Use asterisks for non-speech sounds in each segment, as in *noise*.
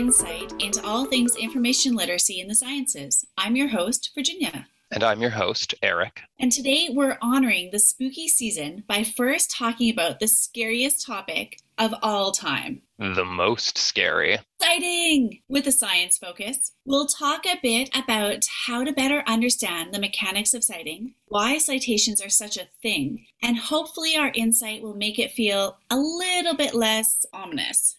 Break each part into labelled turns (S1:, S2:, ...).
S1: insight into all things information literacy in the sciences. I'm your host, Virginia.
S2: And I'm your host, Eric.
S1: And today we're honoring the spooky season by first talking about the scariest topic of all time
S2: the most scary.
S1: Exciting! With a science focus, we'll talk a bit about how to better understand the mechanics of citing, why citations are such a thing, and hopefully our insight will make it feel a little bit less ominous.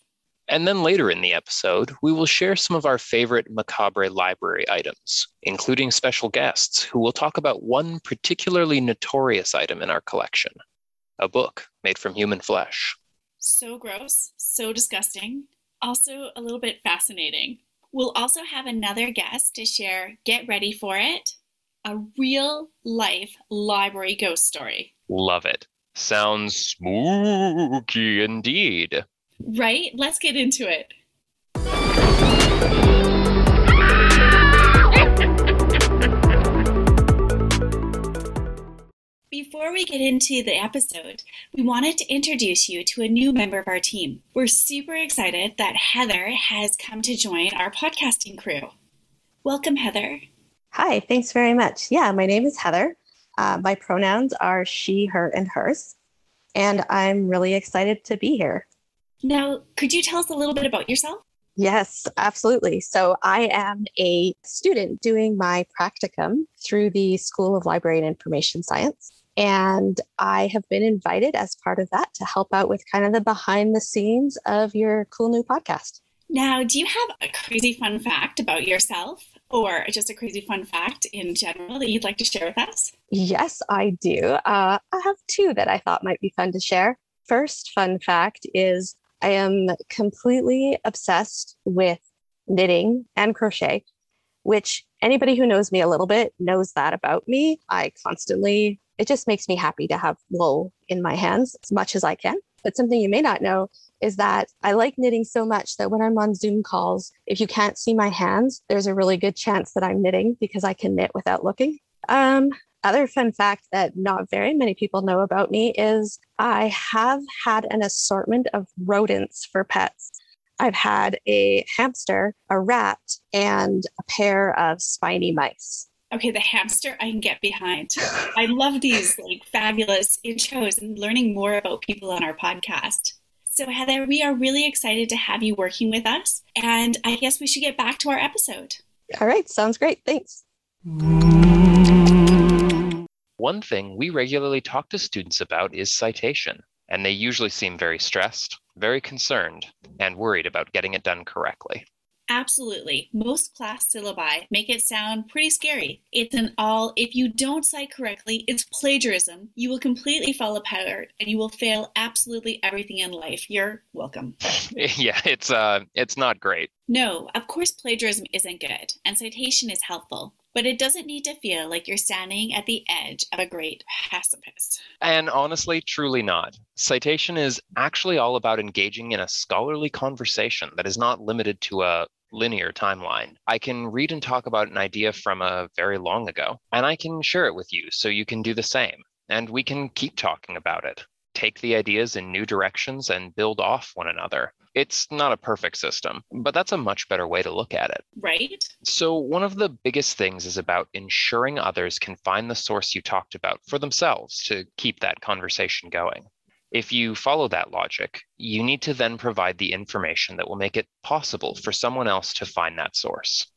S2: And then later in the episode, we will share some of our favorite macabre library items, including special guests who will talk about one particularly notorious item in our collection a book made from human flesh.
S1: So gross, so disgusting, also a little bit fascinating. We'll also have another guest to share Get Ready for It, a real life library ghost story.
S2: Love it. Sounds spooky indeed.
S1: Right? Let's get into it. Before we get into the episode, we wanted to introduce you to a new member of our team. We're super excited that Heather has come to join our podcasting crew. Welcome, Heather.
S3: Hi, thanks very much. Yeah, my name is Heather. Uh, my pronouns are she, her, and hers. And I'm really excited to be here.
S1: Now, could you tell us a little bit about yourself?
S3: Yes, absolutely. So, I am a student doing my practicum through the School of Library and Information Science. And I have been invited as part of that to help out with kind of the behind the scenes of your cool new podcast.
S1: Now, do you have a crazy fun fact about yourself or just a crazy fun fact in general that you'd like to share with us?
S3: Yes, I do. Uh, I have two that I thought might be fun to share. First fun fact is I am completely obsessed with knitting and crochet, which anybody who knows me a little bit knows that about me. I constantly it just makes me happy to have wool in my hands as much as I can. But something you may not know is that I like knitting so much that when I'm on Zoom calls, if you can't see my hands, there's a really good chance that I'm knitting because I can knit without looking. Um, other fun fact that not very many people know about me is I have had an assortment of rodents for pets. I've had a hamster, a rat, and a pair of spiny mice
S1: okay, the hamster I can get behind. I love these like fabulous intros and learning more about people on our podcast. So, Heather, we are really excited to have you working with us. And I guess we should get back to our episode.
S3: All right, sounds great. Thanks.
S2: One thing we regularly talk to students about is citation, and they usually seem very stressed, very concerned, and worried about getting it done correctly.
S1: Absolutely. Most class syllabi make it sound pretty scary. It's an all, if you don't cite correctly, it's plagiarism. You will completely fall apart and you will fail absolutely everything in life. You're welcome. *laughs*
S2: yeah, it's uh it's not great.
S1: No, of course plagiarism isn't good and citation is helpful. But it doesn't need to feel like you're standing at the edge of a great precipice.
S2: And honestly, truly not. Citation is actually all about engaging in a scholarly conversation that is not limited to a linear timeline. I can read and talk about an idea from a very long ago, and I can share it with you so you can do the same. And we can keep talking about it, take the ideas in new directions, and build off one another. It's not a perfect system, but that's a much better way to look at it.
S1: Right.
S2: So, one of the biggest things is about ensuring others can find the source you talked about for themselves to keep that conversation going. If you follow that logic, you need to then provide the information that will make it possible for someone else to find that source.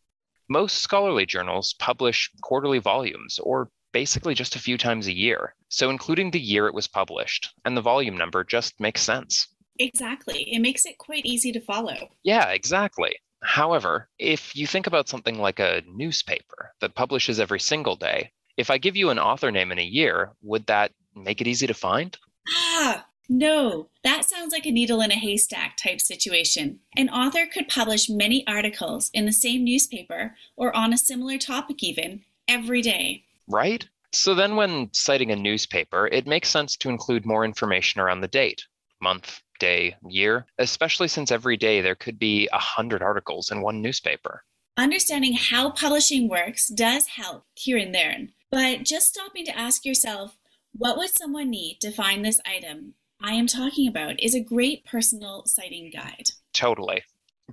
S2: Most scholarly journals publish quarterly volumes, or basically just a few times a year. So, including the year it was published and the volume number just makes sense.
S1: Exactly. It makes it quite easy to follow.
S2: Yeah, exactly. However, if you think about something like a newspaper that publishes every single day, if I give you an author name in a year, would that make it easy to find?
S1: Ah, no, that sounds like a needle in a haystack type situation. An author could publish many articles in the same newspaper or on a similar topic, even every day.
S2: Right? So then, when citing a newspaper, it makes sense to include more information around the date, month, day, year, especially since every day there could be a hundred articles in one newspaper.
S1: Understanding how publishing works does help here and there, but just stopping to ask yourself, what would someone need to find this item I am talking about is a great personal citing guide.
S2: Totally.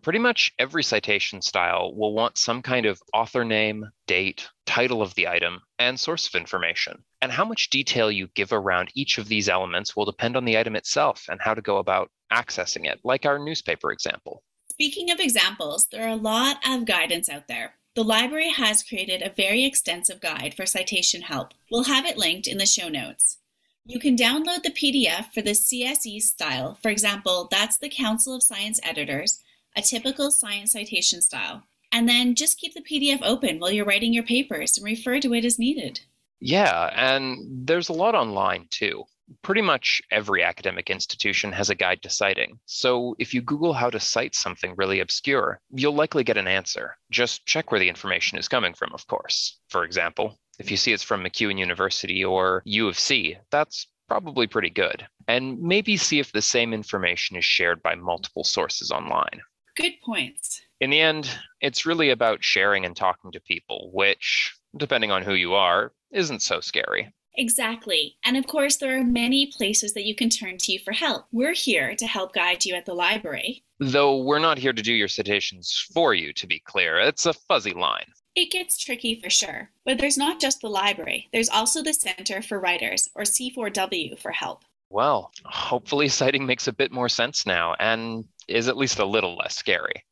S2: Pretty much every citation style will want some kind of author name, date, title of the item, and source of information. And how much detail you give around each of these elements will depend on the item itself and how to go about accessing it, like our newspaper example.
S1: Speaking of examples, there are a lot of guidance out there. The library has created a very extensive guide for citation help. We'll have it linked in the show notes. You can download the PDF for the CSE style. For example, that's the Council of Science Editors, a typical science citation style. And then just keep the PDF open while you're writing your papers and refer to it as needed.
S2: Yeah, and there's a lot online too pretty much every academic institution has a guide to citing. So if you Google how to cite something really obscure, you'll likely get an answer. Just check where the information is coming from, of course. For example, if you see it's from MacEwan University or U of C, that's probably pretty good. And maybe see if the same information is shared by multiple sources online.
S1: Good points.
S2: In the end, it's really about sharing and talking to people, which, depending on who you are, isn't so scary.
S1: Exactly. And of course, there are many places that you can turn to for help. We're here to help guide you at the library.
S2: Though we're not here to do your citations for you, to be clear. It's a fuzzy line.
S1: It gets tricky for sure. But there's not just the library, there's also the Center for Writers, or C4W, for help.
S2: Well, hopefully, citing makes a bit more sense now and is at least a little less scary.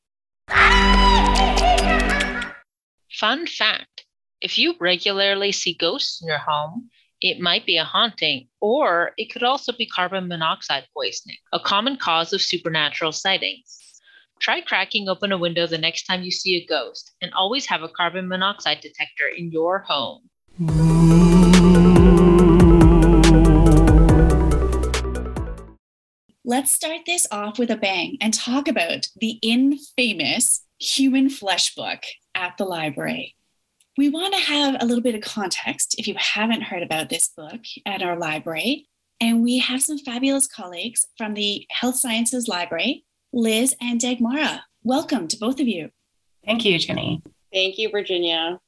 S4: Fun fact if you regularly see ghosts in your home, it might be a haunting, or it could also be carbon monoxide poisoning, a common cause of supernatural sightings. Try cracking open a window the next time you see a ghost, and always have a carbon monoxide detector in your home.
S1: Let's start this off with a bang and talk about the infamous Human Flesh book at the library we want to have a little bit of context if you haven't heard about this book at our library. And we have some fabulous colleagues from the Health Sciences Library, Liz and Dagmara. Welcome to both of you.
S5: Thank you, Jenny.
S6: Thank you, Virginia.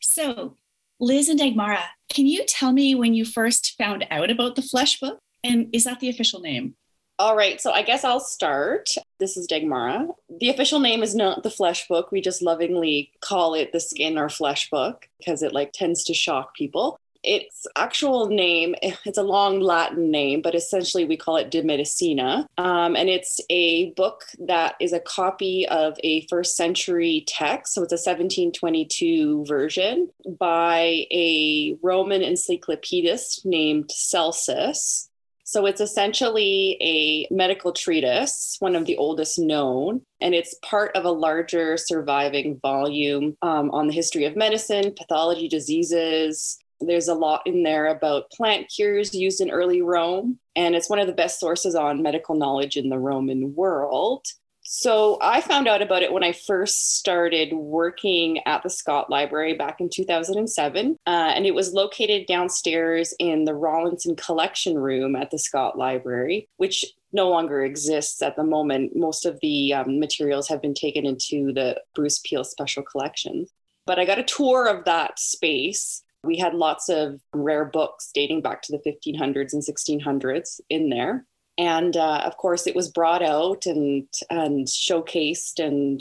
S1: So, Liz and Dagmara, can you tell me when you first found out about the Flesh Book? And is that the official name?
S6: All right, so I guess I'll start. This is Dagmara. The official name is not the Flesh Book. We just lovingly call it the Skin or Flesh Book because it like tends to shock people. Its actual name, it's a long Latin name, but essentially we call it De Medicina. Um, and it's a book that is a copy of a first century text. So it's a 1722 version by a Roman encyclopedist named Celsus. So it's essentially a medical treatise, one of the oldest known, and it's part of a larger surviving volume um, on the history of medicine, pathology, diseases. There's a lot in there about plant cures used in early Rome, and it's one of the best sources on medical knowledge in the Roman world. So I found out about it when I first started working at the Scott Library back in 2007. Uh, and it was located downstairs in the Rawlinson Collection Room at the Scott Library, which no longer exists at the moment. Most of the um, materials have been taken into the Bruce Peel Special Collections. But I got a tour of that space. We had lots of rare books dating back to the 1500s and 1600s in there and uh, of course it was brought out and and showcased and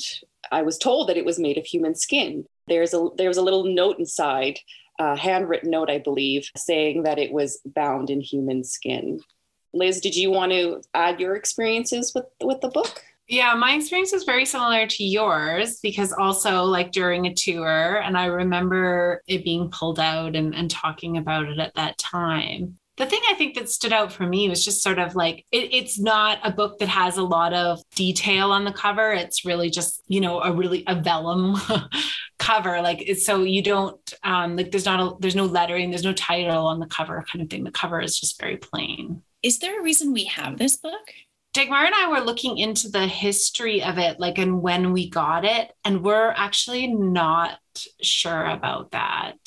S6: i was told that it was made of human skin. There's a there was a little note inside a handwritten note i believe saying that it was bound in human skin. Liz did you want to add your experiences with with the book?
S5: Yeah, my experience is very similar to yours because also like during a tour, and I remember it being pulled out and, and talking about it at that time the thing I think that stood out for me was just sort of like it, it's not a book that has a lot of detail on the cover. It's really just you know a really a vellum *laughs* cover. Like it's so you don't um, like there's not a there's no lettering, there's no title on the cover kind of thing. The cover is just very plain.
S1: Is there a reason we have this book?
S5: Dagmar and I were looking into the history of it, like and when we got it, and we're actually not sure about that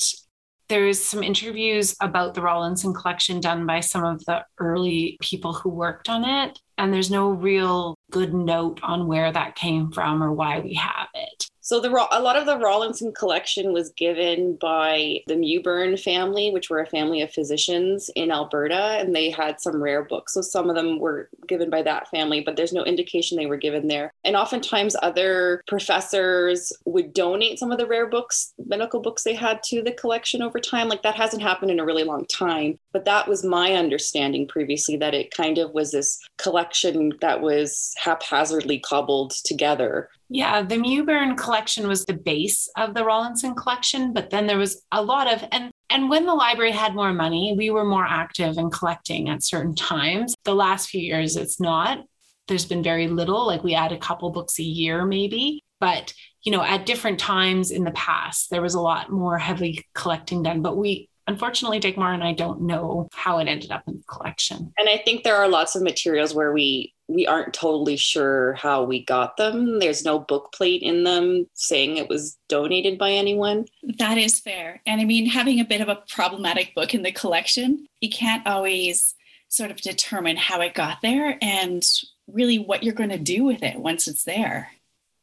S5: there's some interviews about the Rawlinson collection done by some of the early people who worked on it. And there's no real good note on where that came from or why we have it.
S6: So the a lot of the Rawlinson collection was given by the Mewburn family, which were a family of physicians in Alberta, and they had some rare books. So some of them were given by that family, but there's no indication they were given there. And oftentimes other professors would donate some of the rare books, medical books they had to the collection over time. Like that hasn't happened in a really long time, but that was my understanding previously that it kind of was this collection that was haphazardly cobbled together
S5: yeah, the Mewburn collection was the base of the Rawlinson collection, but then there was a lot of and and when the library had more money, we were more active in collecting at certain times. The last few years it's not. There's been very little, like we add a couple books a year maybe, but you know, at different times in the past there was a lot more heavy collecting done, but we unfortunately, Dagmar and I don't know how it ended up in the collection.
S6: And I think there are lots of materials where we we aren't totally sure how we got them. There's no book plate in them saying it was donated by anyone.
S1: That is fair. And I mean, having a bit of a problematic book in the collection, you can't always sort of determine how it got there and really what you're going to do with it once it's there.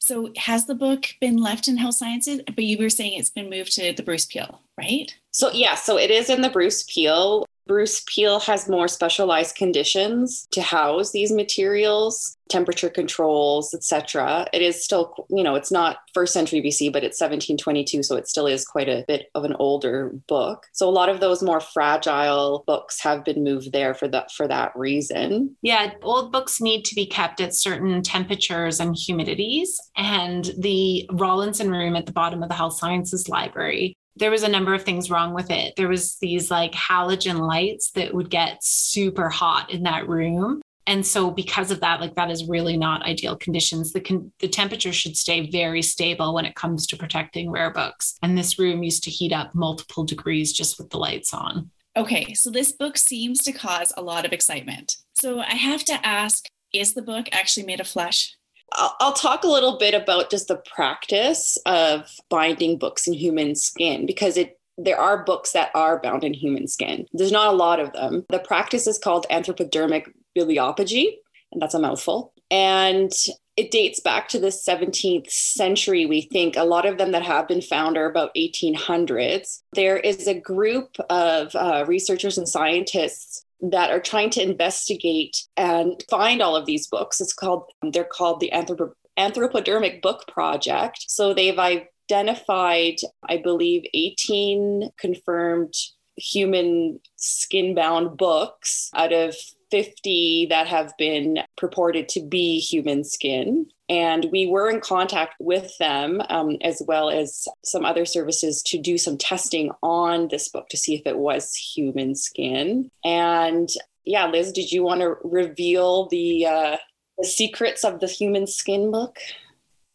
S1: So, has the book been left in health sciences? But you were saying it's been moved to the Bruce Peel, right?
S6: So, yeah, so it is in the Bruce Peel. Bruce Peel has more specialized conditions to house these materials, temperature controls, etc. It is still, you know, it's not first century BC, but it's 1722, so it still is quite a bit of an older book. So a lot of those more fragile books have been moved there for that for that reason.
S5: Yeah, old books need to be kept at certain temperatures and humidities, and the Rawlinson room at the bottom of the Health Sciences Library there was a number of things wrong with it. There was these like halogen lights that would get super hot in that room. And so because of that, like that is really not ideal conditions. The con- the temperature should stay very stable when it comes to protecting rare books. And this room used to heat up multiple degrees just with the lights on.
S1: Okay, so this book seems to cause a lot of excitement. So I have to ask, is the book actually made of flesh?
S6: I'll, talk a little bit about just the practice of binding books in human skin because it there are books that are bound in human skin. There's not a lot of them. The practice is called anthropodermic bibliopegy, and that's a mouthful. And it dates back to the 17th century, we think. A lot of them that have been found are about 1800s. There is a group of uh, researchers and scientists that are trying to investigate and find all of these books. It's called, they're called the Anthrop- Anthropodermic Book Project. So they've identified, I believe, 18 confirmed human skin bound books out of 50 that have been purported to be human skin. And we were in contact with them, um, as well as some other services, to do some testing on this book to see if it was human skin. And yeah, Liz, did you want to reveal the, uh, the secrets of the human skin book?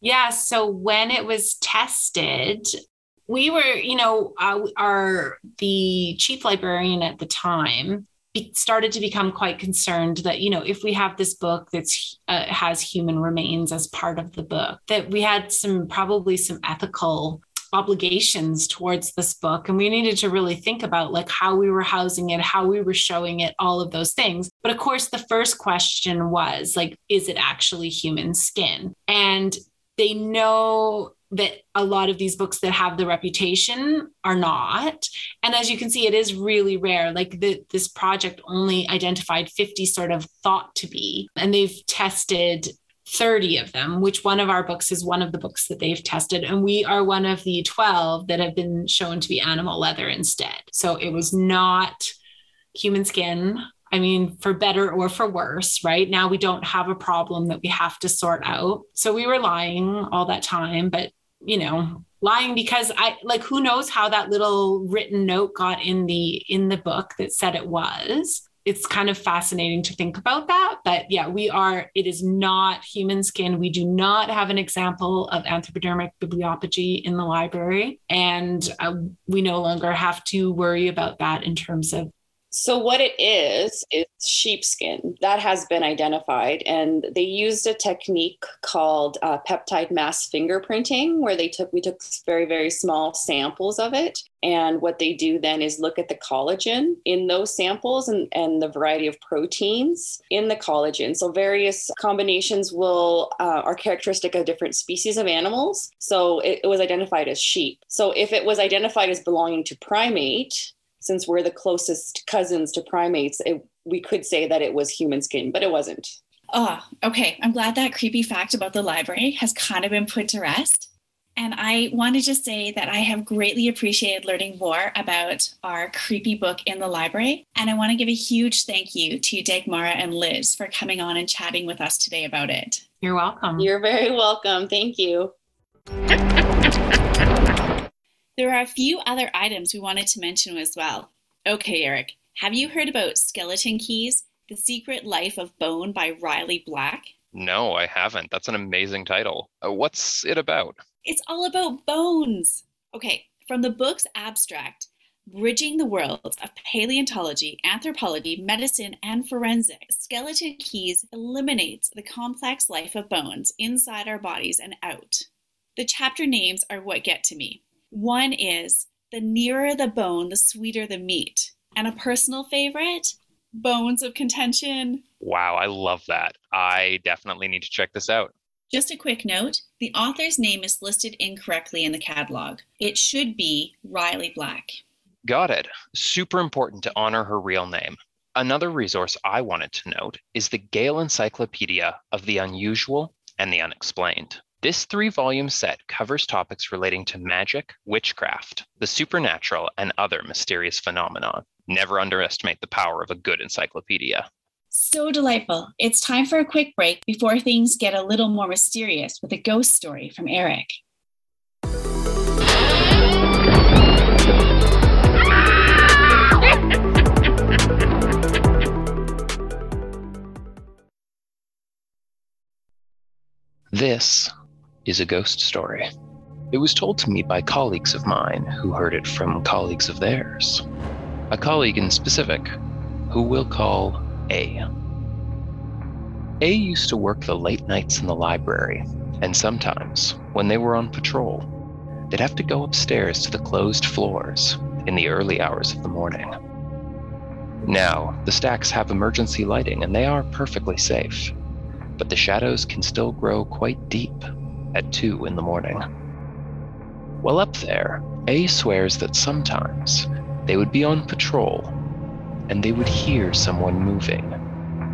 S5: Yeah. So when it was tested, we were, you know, uh, our the chief librarian at the time started to become quite concerned that you know if we have this book that's uh, has human remains as part of the book that we had some probably some ethical obligations towards this book. And we needed to really think about like how we were housing it how we were showing it all of those things. But of course the first question was like is it actually human skin? And they know that a lot of these books that have the reputation are not. And as you can see it is really rare. Like the, this project only identified 50 sort of thought to be and they've tested 30 of them which one of our books is one of the books that they've tested. And we are one of the 12 that have been shown to be animal leather instead. So it was not human skin. I mean, for better or for worse, right? Now we don't have a problem that we have to sort out. So we were lying all that time, but you know lying because i like who knows how that little written note got in the in the book that said it was. It's kind of fascinating to think about that. But yeah we are it is not human skin. We do not have an example of anthropodermic bibliopegy in the library. And uh, we no longer have to worry about that in terms of
S6: So, what it is, is sheepskin. That has been identified. And they used a technique called uh, peptide mass fingerprinting, where they took, we took very, very small samples of it. And what they do then is look at the collagen in those samples and, and the variety of proteins in the collagen. So, various combinations will uh, are characteristic of different species of animals. So, it, it was identified as sheep. So, if it was identified as belonging to primate, since we're the closest cousins to primates, it, we could say that it was human skin, but it wasn't.
S1: Oh, okay. I'm glad that creepy fact about the library has kind of been put to rest. And I want to just say that I have greatly appreciated learning more about our creepy book in the library. And I want to give a huge thank you to Dagmara and Liz for coming on and chatting with us today about it.
S5: You're welcome.
S6: You're very welcome. Thank you. *laughs*
S1: There are a few other items we wanted to mention as well. Okay, Eric, have you heard about Skeleton Keys, The Secret Life of Bone by Riley Black?
S2: No, I haven't. That's an amazing title. Uh, what's it about?
S1: It's all about bones. Okay, from the book's abstract, Bridging the Worlds of Paleontology, Anthropology, Medicine, and Forensics, Skeleton Keys eliminates the complex life of bones inside our bodies and out. The chapter names are what get to me. One is the nearer the bone, the sweeter the meat. And a personal favorite, Bones of Contention.
S2: Wow, I love that. I definitely need to check this out.
S1: Just a quick note the author's name is listed incorrectly in the catalog. It should be Riley Black.
S2: Got it. Super important to honor her real name. Another resource I wanted to note is the Gale Encyclopedia of the Unusual and the Unexplained. This three volume set covers topics relating to magic, witchcraft, the supernatural, and other mysterious phenomena. Never underestimate the power of a good encyclopedia.
S1: So delightful. It's time for a quick break before things get a little more mysterious with a ghost story from Eric.
S2: This is a ghost story. It was told to me by colleagues of mine who heard it from colleagues of theirs. A colleague in specific, who we'll call A. A used to work the late nights in the library, and sometimes, when they were on patrol, they'd have to go upstairs to the closed floors in the early hours of the morning. Now, the stacks have emergency lighting and they are perfectly safe, but the shadows can still grow quite deep at 2 in the morning. While up there, A swears that sometimes they would be on patrol and they would hear someone moving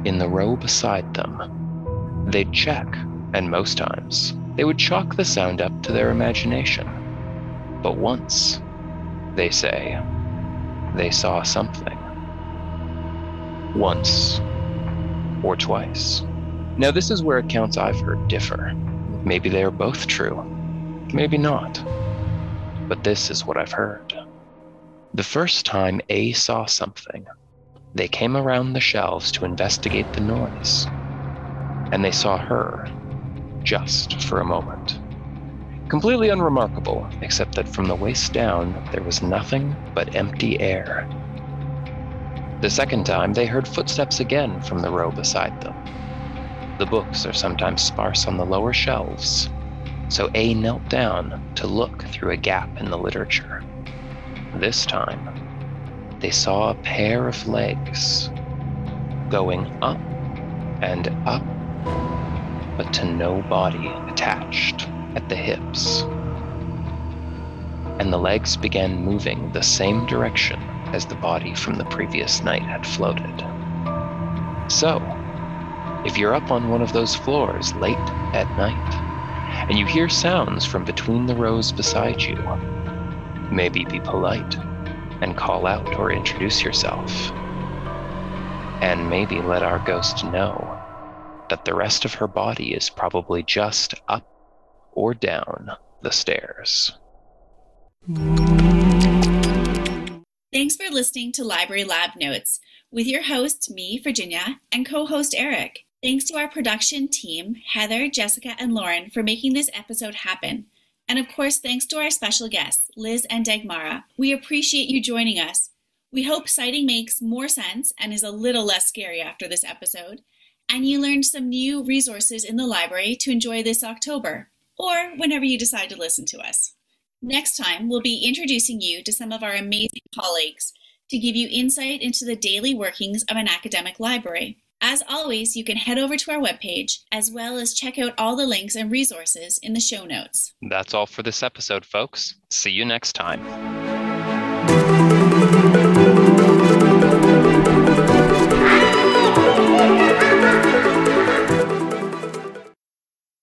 S2: in the row beside them. They'd check, and most times they would chalk the sound up to their imagination. But once, they say, they saw something. Once or twice. Now, this is where accounts I've heard differ. Maybe they are both true, maybe not. But this is what I've heard. The first time A saw something, they came around the shelves to investigate the noise, and they saw her just for a moment. Completely unremarkable, except that from the waist down there was nothing but empty air. The second time, they heard footsteps again from the row beside them. The books are sometimes sparse on the lower shelves, so A knelt down to look through a gap in the literature. This time, they saw a pair of legs going up and up, but to no body attached at the hips. And the legs began moving the same direction as the body from the previous night had floated. So, if you're up on one of those floors late at night and you hear sounds from between the rows beside you, maybe be polite and call out or introduce yourself. And maybe let our ghost know that the rest of her body is probably just up or down the stairs.
S1: Thanks for listening to Library Lab Notes with your host, me, Virginia, and co host Eric. Thanks to our production team, Heather, Jessica, and Lauren, for making this episode happen. And of course, thanks to our special guests, Liz and Dagmara. We appreciate you joining us. We hope citing makes more sense and is a little less scary after this episode, and you learned some new resources in the library to enjoy this October, or whenever you decide to listen to us. Next time, we'll be introducing you to some of our amazing colleagues to give you insight into the daily workings of an academic library. As always, you can head over to our webpage as well as check out all the links and resources in the show notes.
S2: That's all for this episode, folks. See you next time.